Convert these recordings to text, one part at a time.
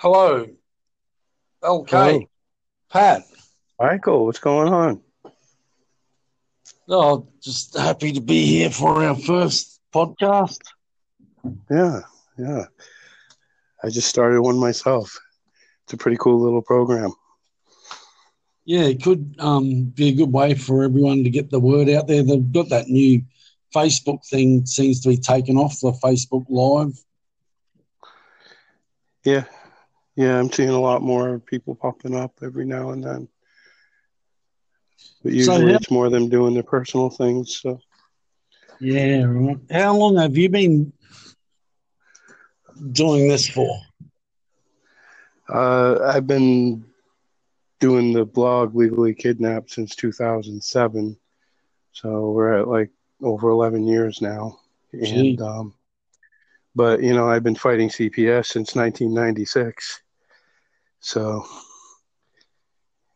Hello, LK, Hello. Pat. Michael, what's going on? Oh, just happy to be here for our first podcast. Yeah, yeah. I just started one myself. It's a pretty cool little program. Yeah, it could um, be a good way for everyone to get the word out there. They've got that new Facebook thing seems to be taken off the Facebook Live. Yeah, yeah. I'm seeing a lot more people popping up every now and then. But usually yeah. it's more them doing their personal things. So Yeah, right. How long have you been doing this for? uh, I've been doing the blog Legally Kidnapped since 2007. So we're at like over 11 years now. Gee. And, um, but, you know, I've been fighting CPS since 1996. So,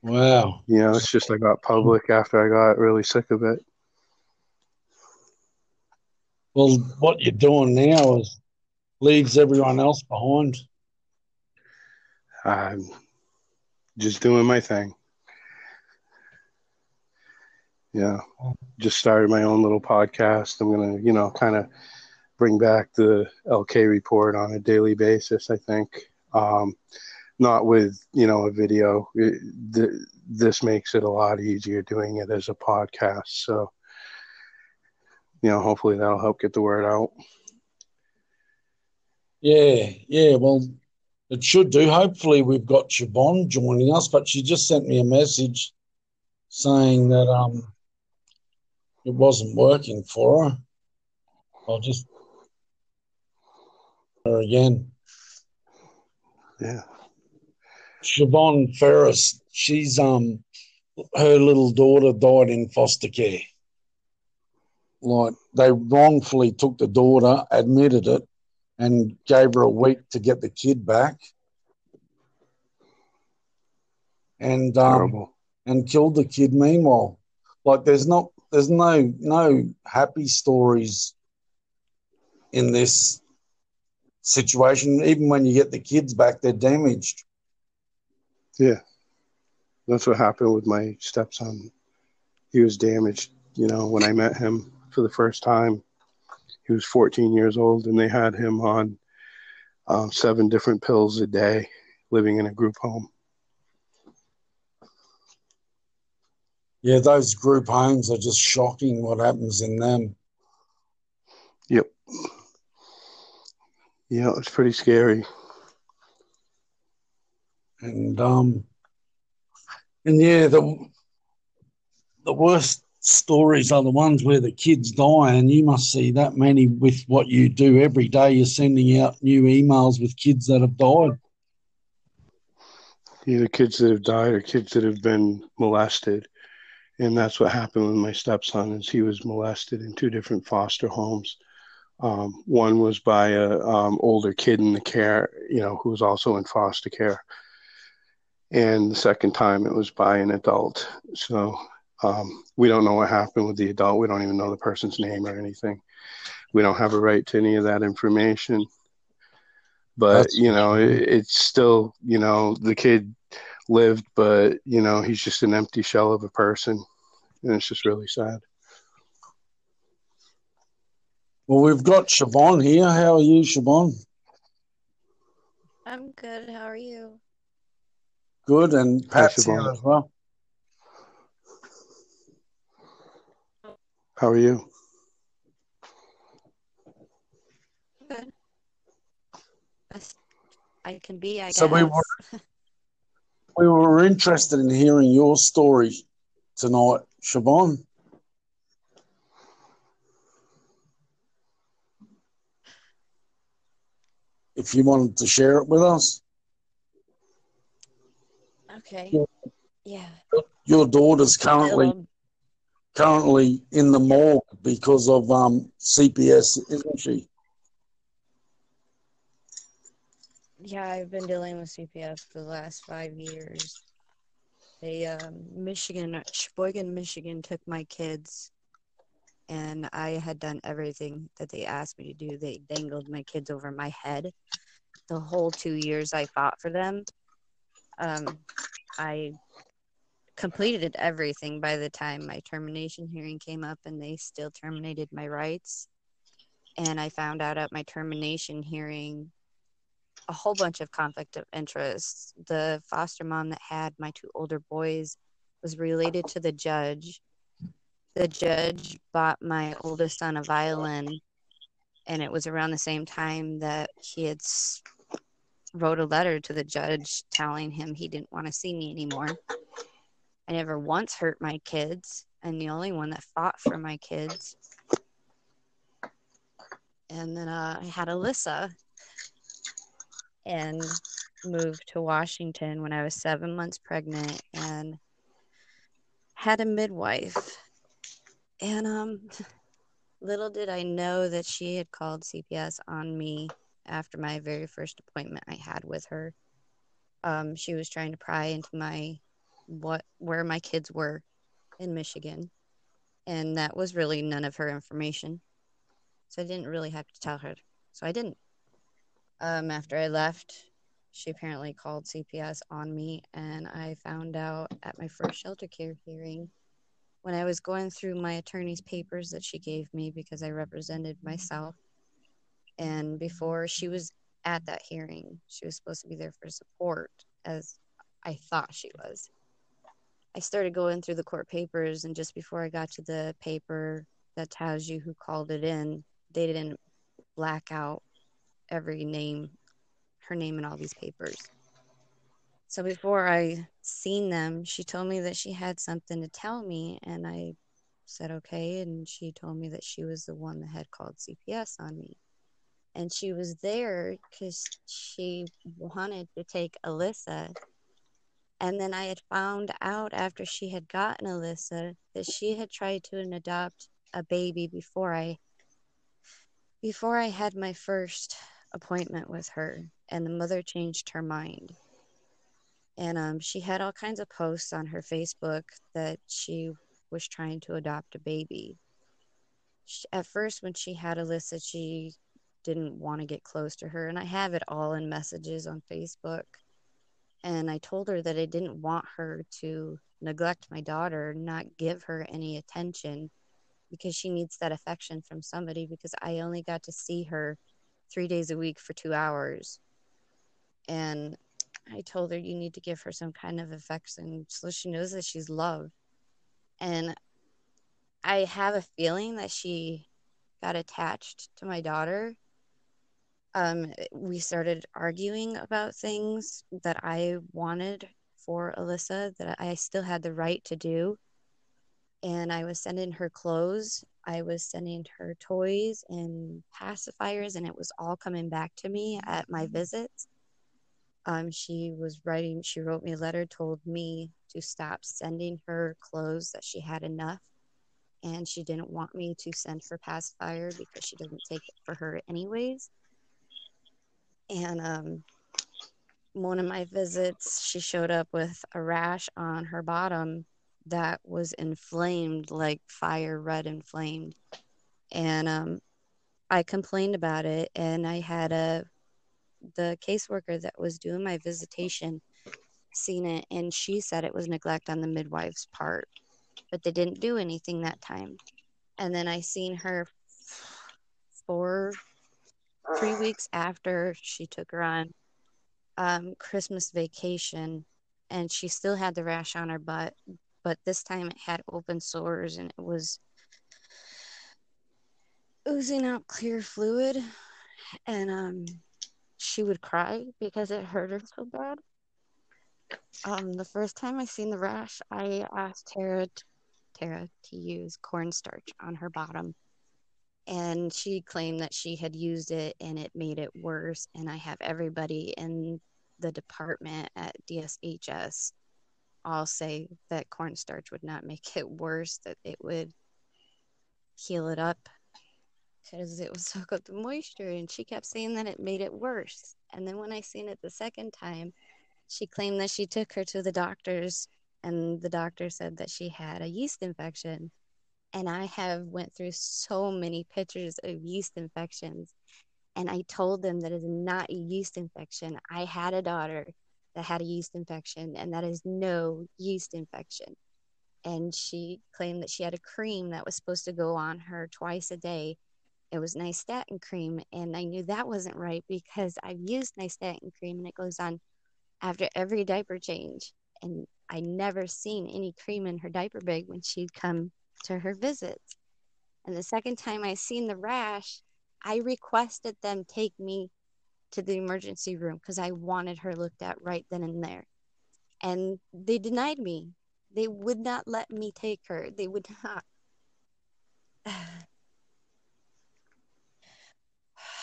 Wow. you know, it's just I got public after I got really sick of it. Well, what you're doing now is leaves everyone else behind. I'm just doing my thing. Yeah, just started my own little podcast. I'm gonna, you know, kind of bring back the LK report on a daily basis. I think, um, not with you know a video. It, th- this makes it a lot easier doing it as a podcast. So, you know, hopefully that'll help get the word out. Yeah, yeah. Well, it should do. Hopefully, we've got Siobhan joining us, but she just sent me a message saying that um it wasn't working for her. I'll just her again. Yeah, Siobhan Ferris. She's um her little daughter died in foster care. Like they wrongfully took the daughter, admitted it, and gave her a week to get the kid back. And um, terrible. and killed the kid meanwhile. Like there's not there's no no happy stories in this situation. Even when you get the kids back, they're damaged. Yeah, that's what happened with my stepson. He was damaged, you know, when I met him for the first time. He was 14 years old, and they had him on um, seven different pills a day, living in a group home. Yeah, those group homes are just shocking what happens in them. Yep. Yeah, it's pretty scary. And um and yeah, the the worst stories are the ones where the kids die, and you must see that many with what you do every day. You're sending out new emails with kids that have died. Either kids that have died or kids that have been molested. And that's what happened with my stepson is he was molested in two different foster homes. Um, one was by a um, older kid in the care, you know, who was also in foster care. And the second time it was by an adult. So um, we don't know what happened with the adult. We don't even know the person's name or anything. We don't have a right to any of that information. But, That's you know, it, it's still, you know, the kid lived, but, you know, he's just an empty shell of a person. And it's just really sad. Well, we've got Siobhan here. How are you, Siobhan? I'm good. How are you? Good, and Hi, Pat's here as well. How are you? Good. Best I can be, I So guess. we were we were interested in hearing your story tonight, Siobhan. If you wanted to share it with us, Okay. Yeah. your daughter's currently Little- currently in the morgue because of um, CPS, isn't she? Yeah, I've been dealing with CPS for the last five years. They, um, Michigan, Cheboygan, Michigan took my kids, and I had done everything that they asked me to do. They dangled my kids over my head, the whole two years I fought for them. Um, I completed everything by the time my termination hearing came up, and they still terminated my rights. And I found out at my termination hearing a whole bunch of conflict of interest. The foster mom that had my two older boys was related to the judge. The judge bought my oldest son a violin, and it was around the same time that he had wrote a letter to the judge telling him he didn't want to see me anymore. I never once hurt my kids. and the only one that fought for my kids. And then uh, I had Alyssa and moved to Washington when I was seven months pregnant and had a midwife. And um, little did I know that she had called CPS on me after my very first appointment I had with her. Um, she was trying to pry into my what where my kids were in Michigan, and that was really none of her information. So I didn't really have to tell her. So I didn't. Um, after I left, she apparently called CPS on me, and I found out at my first shelter care hearing when I was going through my attorney's papers that she gave me because I represented myself. And before she was at that hearing, she was supposed to be there for support, as I thought she was. I started going through the court papers, and just before I got to the paper that tells you who called it in, they didn't black out every name, her name in all these papers. So before I seen them, she told me that she had something to tell me, and I said okay. And she told me that she was the one that had called CPS on me. And she was there because she wanted to take Alyssa and then I had found out after she had gotten Alyssa that she had tried to adopt a baby before I before I had my first appointment with her and the mother changed her mind. And um, she had all kinds of posts on her Facebook that she was trying to adopt a baby. She, at first, when she had Alyssa, she didn't want to get close to her. And I have it all in messages on Facebook and I told her that I didn't want her to neglect my daughter, not give her any attention because she needs that affection from somebody because I only got to see her 3 days a week for 2 hours. And I told her you need to give her some kind of affection so she knows that she's loved. And I have a feeling that she got attached to my daughter um, we started arguing about things that I wanted for Alyssa that I still had the right to do. And I was sending her clothes, I was sending her toys and pacifiers, and it was all coming back to me at my visits. Um, she was writing, she wrote me a letter, told me to stop sending her clothes, that she had enough. And she didn't want me to send her pacifier because she doesn't take it for her, anyways and um, one of my visits, she showed up with a rash on her bottom that was inflamed, like fire red inflamed. And um, I complained about it, and I had a the caseworker that was doing my visitation seen it, and she said it was neglect on the midwife's part, but they didn't do anything that time. And then I seen her four three weeks after she took her on um, Christmas vacation, and she still had the rash on her butt, but this time it had open sores and it was oozing out clear fluid, and um, she would cry because it hurt her so bad. Um, the first time I seen the rash, I asked Tara, Tara to use cornstarch on her bottom and she claimed that she had used it and it made it worse and i have everybody in the department at dshs all say that cornstarch would not make it worse that it would heal it up because it would soak up the moisture and she kept saying that it made it worse. And then when i seen it the second time she claimed that she took her to the doctors and the doctor said that she had a yeast infection and I have went through so many pictures of yeast infections And I told them that is not a yeast infection. I had a daughter that had a yeast infection, and that is no yeast infection. And she claimed that she had a cream that was supposed to go on her twice a day. It was nystatin cream, and I knew that wasn't right because I've used nystatin cream and it goes on after every diaper change. And I never seen any cream in her diaper bag when she'd come to her visits. And the second time I seen the rash, I requested them take me to the emergency room because I wanted her looked at right then and there. And they denied me. They would not let me take her. They would not.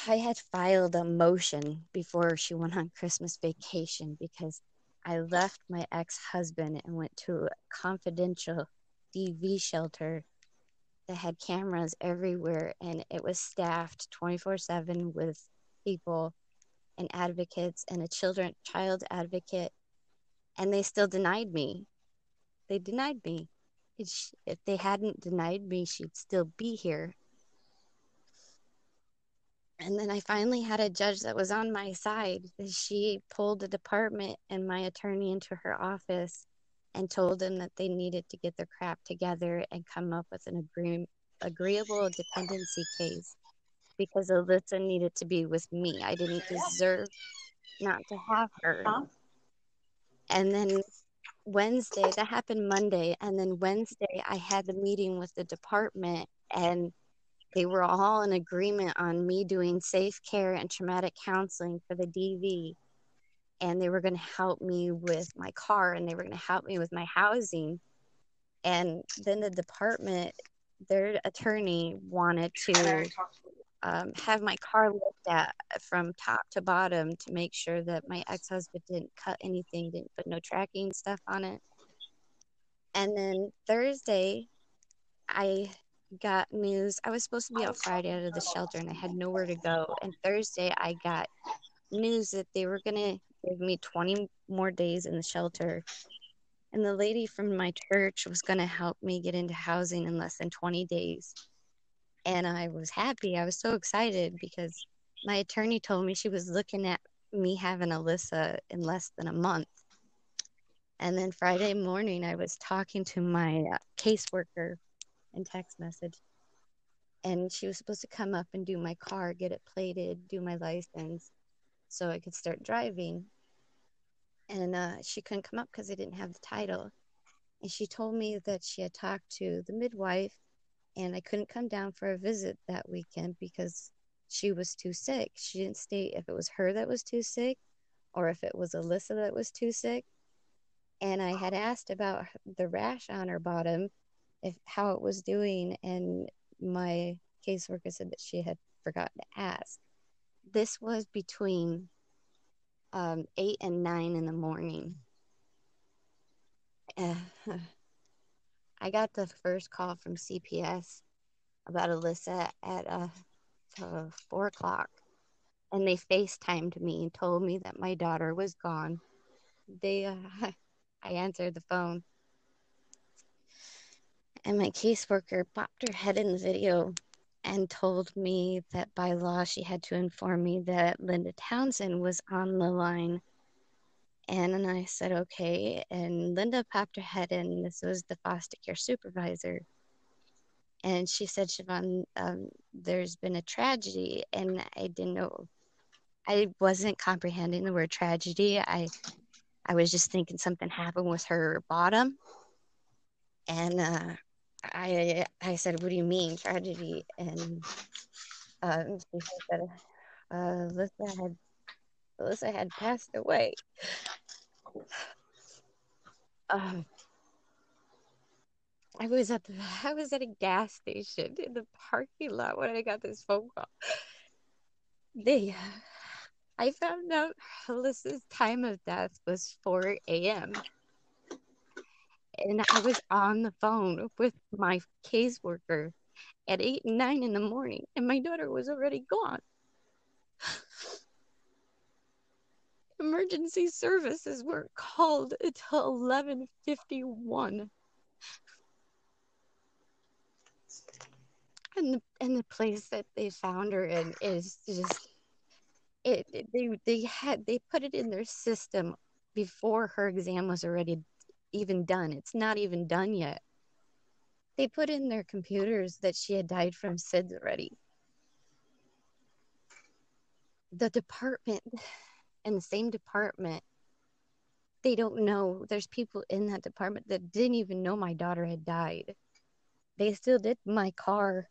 I had filed a motion before she went on Christmas vacation because I left my ex husband and went to a confidential DV shelter that had cameras everywhere and it was staffed 24 7 with people and advocates and a children child advocate and they still denied me. They denied me. If they hadn't denied me she'd still be here. And then i finally had a judge that was on my side. She pulled the department and my attorney into her office and told them that they needed to get their crap together and come up with an agree- agreeable dependency case because Alyssa needed to be with me. I didn't deserve not to have her. And then Wednesday, that happened Monday. And then Wednesday, I had the meeting with the department, and they were all in agreement on me doing safe care and traumatic counseling for the DV and they were going to help me with my car and they were going to help me with my housing. And then the department, their attorney wanted to um, have my car looked at from top to bottom to make sure that my ex husband didn't cut anything, didn't put no tracking stuff on it. And then Thursday, I got news. I was supposed to be out Friday out of the shelter and I had nowhere to go. And Thursday, I got news that they were going to give me 20 more days in the shelter. And the lady from my church was going to help me get into housing in less than 20 days. And I was happy. I was so excited because my attorney told me she was looking at me having Alyssa in less than a month. And then Friday morning, I was talking to my uh, caseworker in text message. And she was supposed to come up and do my car, get it plated, do my license so I could start driving. And uh, she couldn't come up because I didn't have the title. And she told me that she had talked to the midwife and I couldn't come down for a visit that weekend because she was too sick. She didn't state if it was her that was too sick or if it was Alyssa that was too sick. And I had asked about the rash on her bottom, if how it was doing, and my caseworker said that she had forgotten to ask this was between um, eight and nine in the morning. I got the first call from CPS about Alyssa at uh, uh, four o'clock, and they FaceTimed me and told me that my daughter was gone. They, uh, I answered the phone, and my caseworker popped her head in the video and told me that by law she had to inform me that Linda Townsend was on the line. And then I said, okay. And Linda popped her head in. This was the foster care supervisor. And she said, Siobhan, um, there's been a tragedy. And I didn't know, I wasn't comprehending the word tragedy. I, I was just thinking something happened with her bottom. And uh, I I said, "What do you mean tragedy?" And um, she said, uh, "Alyssa had Alyssa had passed away." Um, I was at the I was at a gas station in the parking lot when I got this phone call. They, I found out Alyssa's time of death was 4 a.m and I was on the phone with my caseworker at eight and nine in the morning, and my daughter was already gone. Emergency services weren't called until eleven fifty one. And the, and the place that they found her in is just it, it they they had they put it in their system before her exam was already even done. It's not even done yet. They put in their computers that she had died from SIDS already. The department in the same department, they don't know. There's people in that department that didn't even know my daughter had died. They still did my car.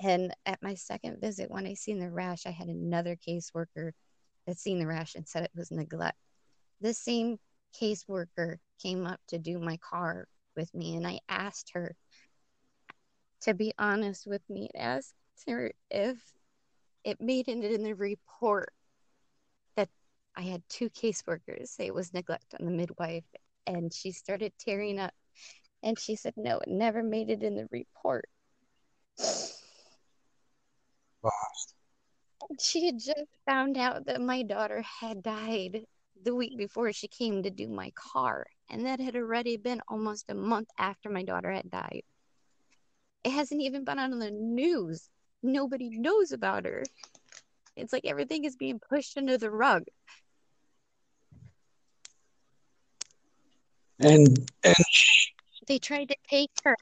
And at my second visit, when I seen the rash, I had another caseworker that seen the rash and said it was neglect. The same caseworker came up to do my car with me, and I asked her to be honest with me and asked her if it made it in the report that I had two caseworkers say it was neglect on the midwife, and she started tearing up. And she said, No, it never made it in the report. She had just found out that my daughter had died the week before she came to do my car, and that had already been almost a month after my daughter had died. It hasn't even been on the news. Nobody knows about her. It's like everything is being pushed under the rug. And and They tried to take her.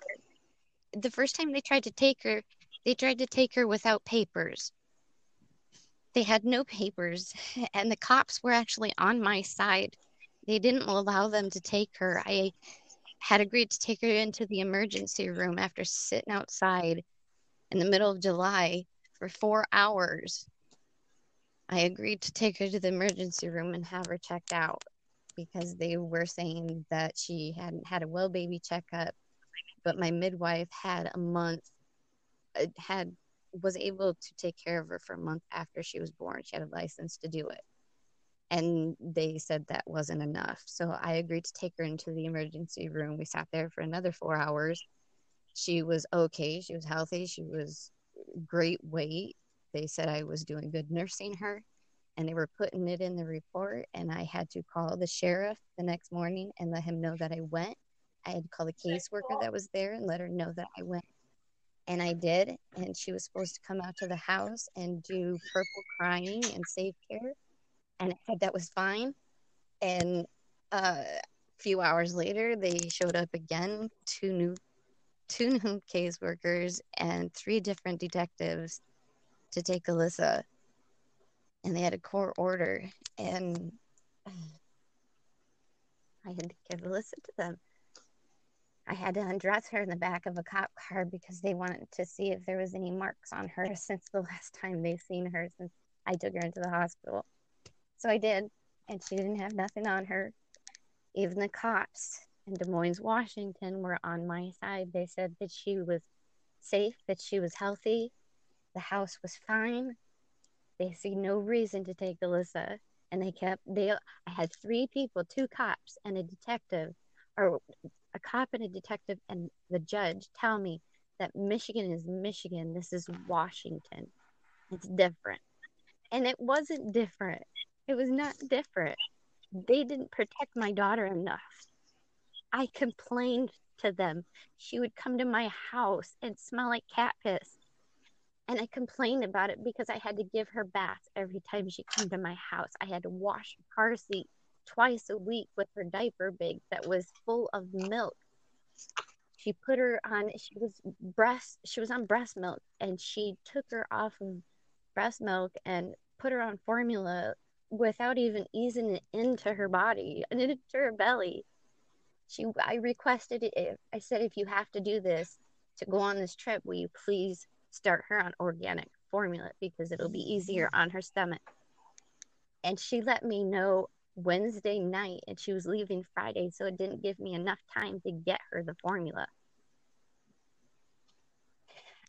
The first time they tried to take her, they tried to take her without papers. They had no papers, and the cops were actually on my side. They didn't allow them to take her. I had agreed to take her into the emergency room after sitting outside in the middle of July for four hours. I agreed to take her to the emergency room and have her checked out because they were saying that she hadn't had a well baby checkup, but my midwife had a month, uh, had was able to take care of her for a month after she was born. She had a license to do it. And they said that wasn't enough. So I agreed to take her into the emergency room. We sat there for another four hours. She was okay. She was healthy. She was great weight. They said I was doing good nursing her and they were putting it in the report. And I had to call the sheriff the next morning and let him know that I went. I had to call the caseworker that was there and let her know that I went and I did. And she was supposed to come out to the house and do purple crying and safe care, and I said that was fine. And uh, a few hours later, they showed up again, two new, two new caseworkers and three different detectives to take Alyssa, and they had a court order, and I had to give Alyssa to them. I had to undress her in the back of a cop car because they wanted to see if there was any marks on her since the last time they've seen her since I took her into the hospital. So I did, and she didn't have nothing on her. Even the cops in Des Moines, Washington were on my side. They said that she was safe, that she was healthy, the house was fine. They see no reason to take Alyssa. And they kept they I had three people, two cops and a detective or a cop and a detective and the judge tell me that Michigan is Michigan, this is Washington. It's different. And it wasn't different. It was not different. They didn't protect my daughter enough. I complained to them. She would come to my house and smell like cat piss. And I complained about it because I had to give her baths every time she came to my house. I had to wash her car seat twice a week with her diaper bag that was full of milk. She put her on she was breast she was on breast milk and she took her off of breast milk and put her on formula without even easing it into her body and into her belly. She I requested it I said if you have to do this to go on this trip, will you please start her on organic formula because it'll be easier on her stomach. And she let me know Wednesday night and she was leaving Friday, so it didn't give me enough time to get her the formula.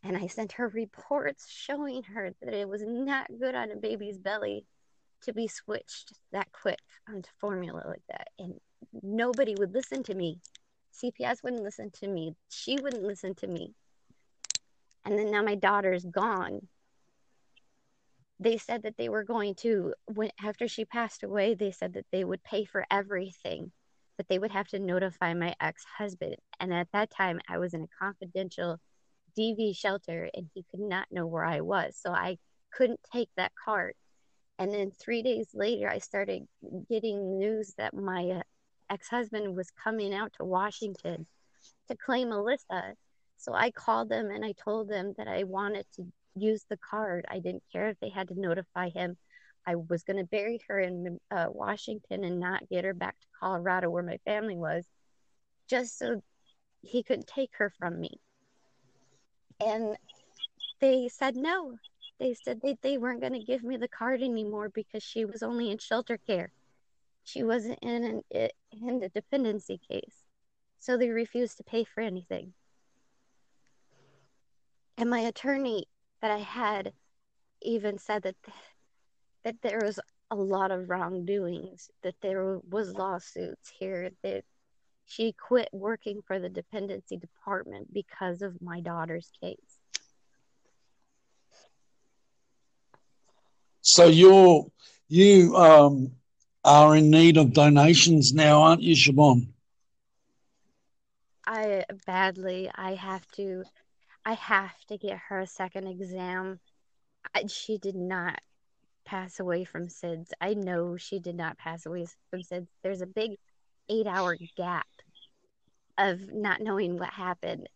And I sent her reports showing her that it was not good on a baby's belly to be switched that quick onto formula like that. And nobody would listen to me. CPS wouldn't listen to me. She wouldn't listen to me. And then now my daughter's gone they said that they were going to when after she passed away they said that they would pay for everything but they would have to notify my ex-husband. And at that time i was in a confidential dv shelter and he could not know where i was. So i couldn't take that card. And then three days later, I started getting news that my uh, ex husband was coming out to Washington to claim Alyssa. So I called them and I told them that I wanted to use the card. I didn't care if they had to notify him. I was going to bury her in uh, Washington and not get her back to Colorado where my family was, just so he couldn't take her from me. And they said no. They said they, they weren't going to give me the card anymore because she was only in shelter care. She wasn't in an in the dependency case. So they refused to pay for anything. And my attorney that I had even said that that there was a lot of wrongdoings, that there was lawsuits here, that she quit working for the dependency department because of my daughter's case. So you're you um, are in need of donations now, aren't you, Siobhan? I badly. I have to. I have to get her a second exam. I, she did not pass away from SIDS. I know she did not pass away from SIDS. There's a big eight hour gap of not knowing what happened.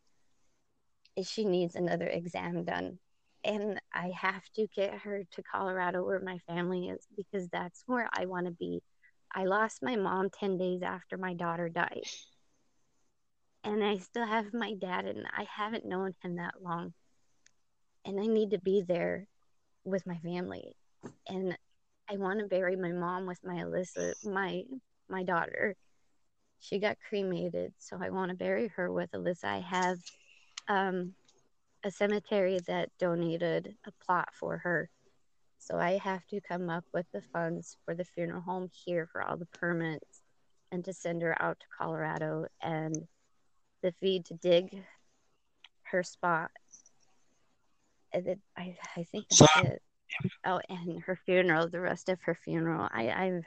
She needs another exam done. And I have to get her to Colorado where my family is because that's where I want to be. I lost my mom 10 days after my daughter died. And I still have my dad, and I haven't known him that long. And I need to be there with my family. And I want to bury my mom with my Alyssa, my my daughter she got cremated, so I want to bury her with Alyssa. I have um, a cemetery that donated a plot for her. So I have to come up with the funds for the funeral home here for all the permits and to send her out to Colorado and the feed to dig her spot. And it, I, I think that's so, it. Oh, and her funeral, the rest of her funeral. I, I,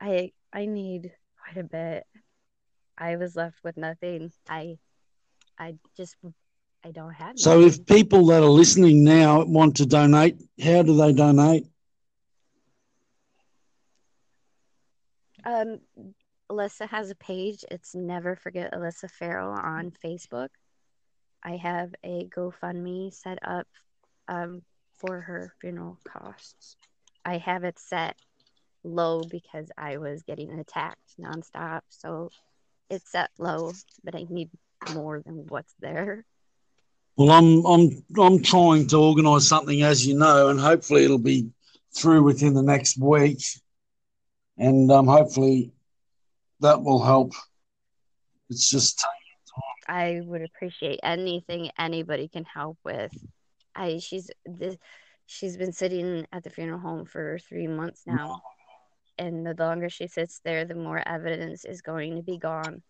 I, I need quite a bit. I was left with nothing. I I just I don't have. So, if people that are listening now want to donate, how do they donate? Um, Alyssa has a page. It's Never Forget Alyssa Farrell on Facebook. I have a GoFundMe set up um, for her funeral costs. I have it set low because I was getting attacked nonstop. So it's set low, but I need more than what's there. Well, I'm I'm I'm trying to organise something, as you know, and hopefully it'll be through within the next week, and um, hopefully that will help. It's just I would appreciate anything anybody can help with. I she's this she's been sitting at the funeral home for three months now and the longer she sits there, the more evidence is going to be gone.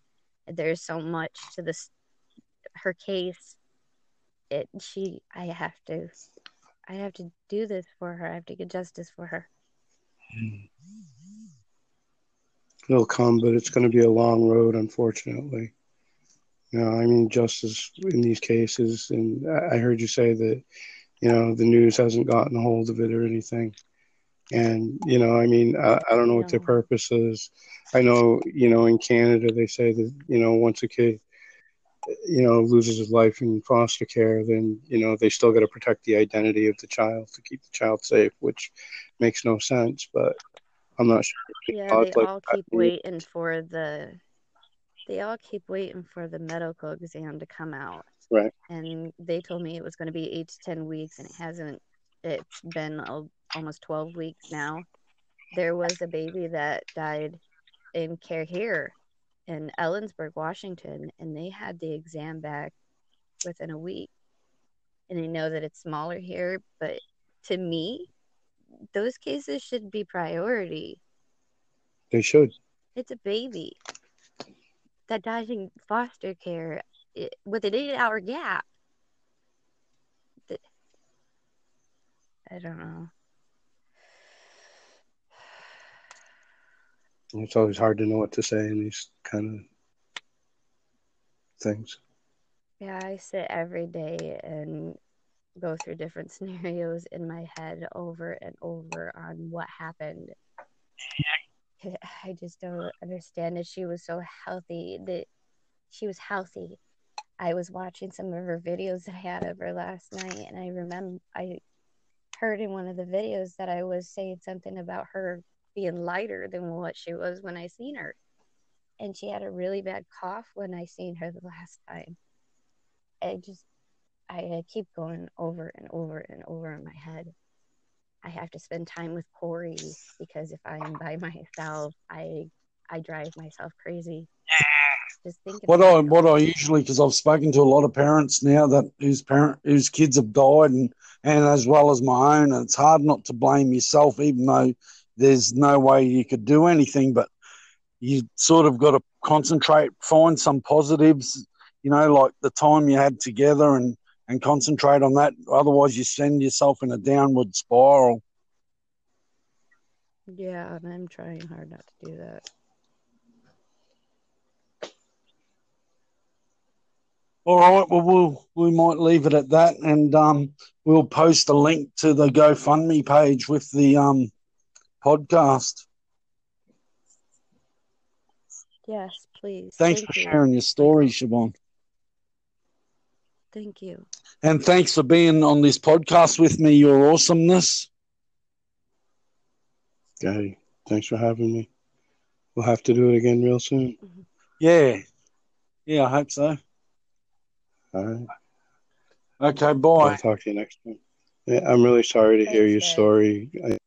There's so much to this her case. It she I have to I have to do this for her. I have to get justice for her. Mm. It'll come, but it's going to be a long road, unfortunately. You know, I mean, justice in these cases, and I heard you say that, you know, the news hasn't gotten a hold of it or anything. And you know i mean i, I don't know what their purpose is. I know you know in canada they say that you know once a kid you know loses his life in foster care then you know they still got to protect the identity of the child to keep the child safe which makes no sense but i'm not sure. Yeah they like all keep waiting for the they all keep waiting for the medical exam to come out. Right. And they told me it was going to be eight to ten weeks and it hasn't it's been a almost 12 weeks now, there was a baby that died in care here in Ellensburg, Washington, and they had the exam back within a week. And I know that it's smaller here, but to me, those cases should be priority. They should. It's a baby that died in foster care with an eight hour gap. I don't know. It's always hard to know what to say in these kind of things. Yeah, I sit every day and go through different scenarios in my head over and over on what happened. I just don't understand it. She was so healthy that she was healthy. I was watching some of her videos that I had of her last night, and I remember I heard in one of the videos that I was saying something about her being lighter than what she was when I seen her. And she had a really bad cough when I seen her the last time. I just I, keep going over and over and over in my head. I have to spend time with Corey because if I am by myself, I I drive myself crazy. Just thinking what I what I usually because I've spoken to a lot of parents now that whose parent whose kids have died and and as well as my own, and it's hard not to blame yourself, even though there's no way you could do anything. But you sort of got to concentrate, find some positives, you know, like the time you had together and and concentrate on that. Otherwise, you send yourself in a downward spiral. Yeah, and I'm trying hard not to do that. All right. Well, we'll we might leave it at that, and um, we'll post a link to the GoFundMe page with the um, podcast. Yes, please. Thanks Thank for you. sharing your story, Siobhan. Thank you. And thanks for being on this podcast with me, your awesomeness. Okay. Thanks for having me. We'll have to do it again real soon. Mm-hmm. Yeah. Yeah, I hope so. All right. Okay, bye. I'll talk to you next time. Yeah, I'm really sorry to Thanks, hear your story. I-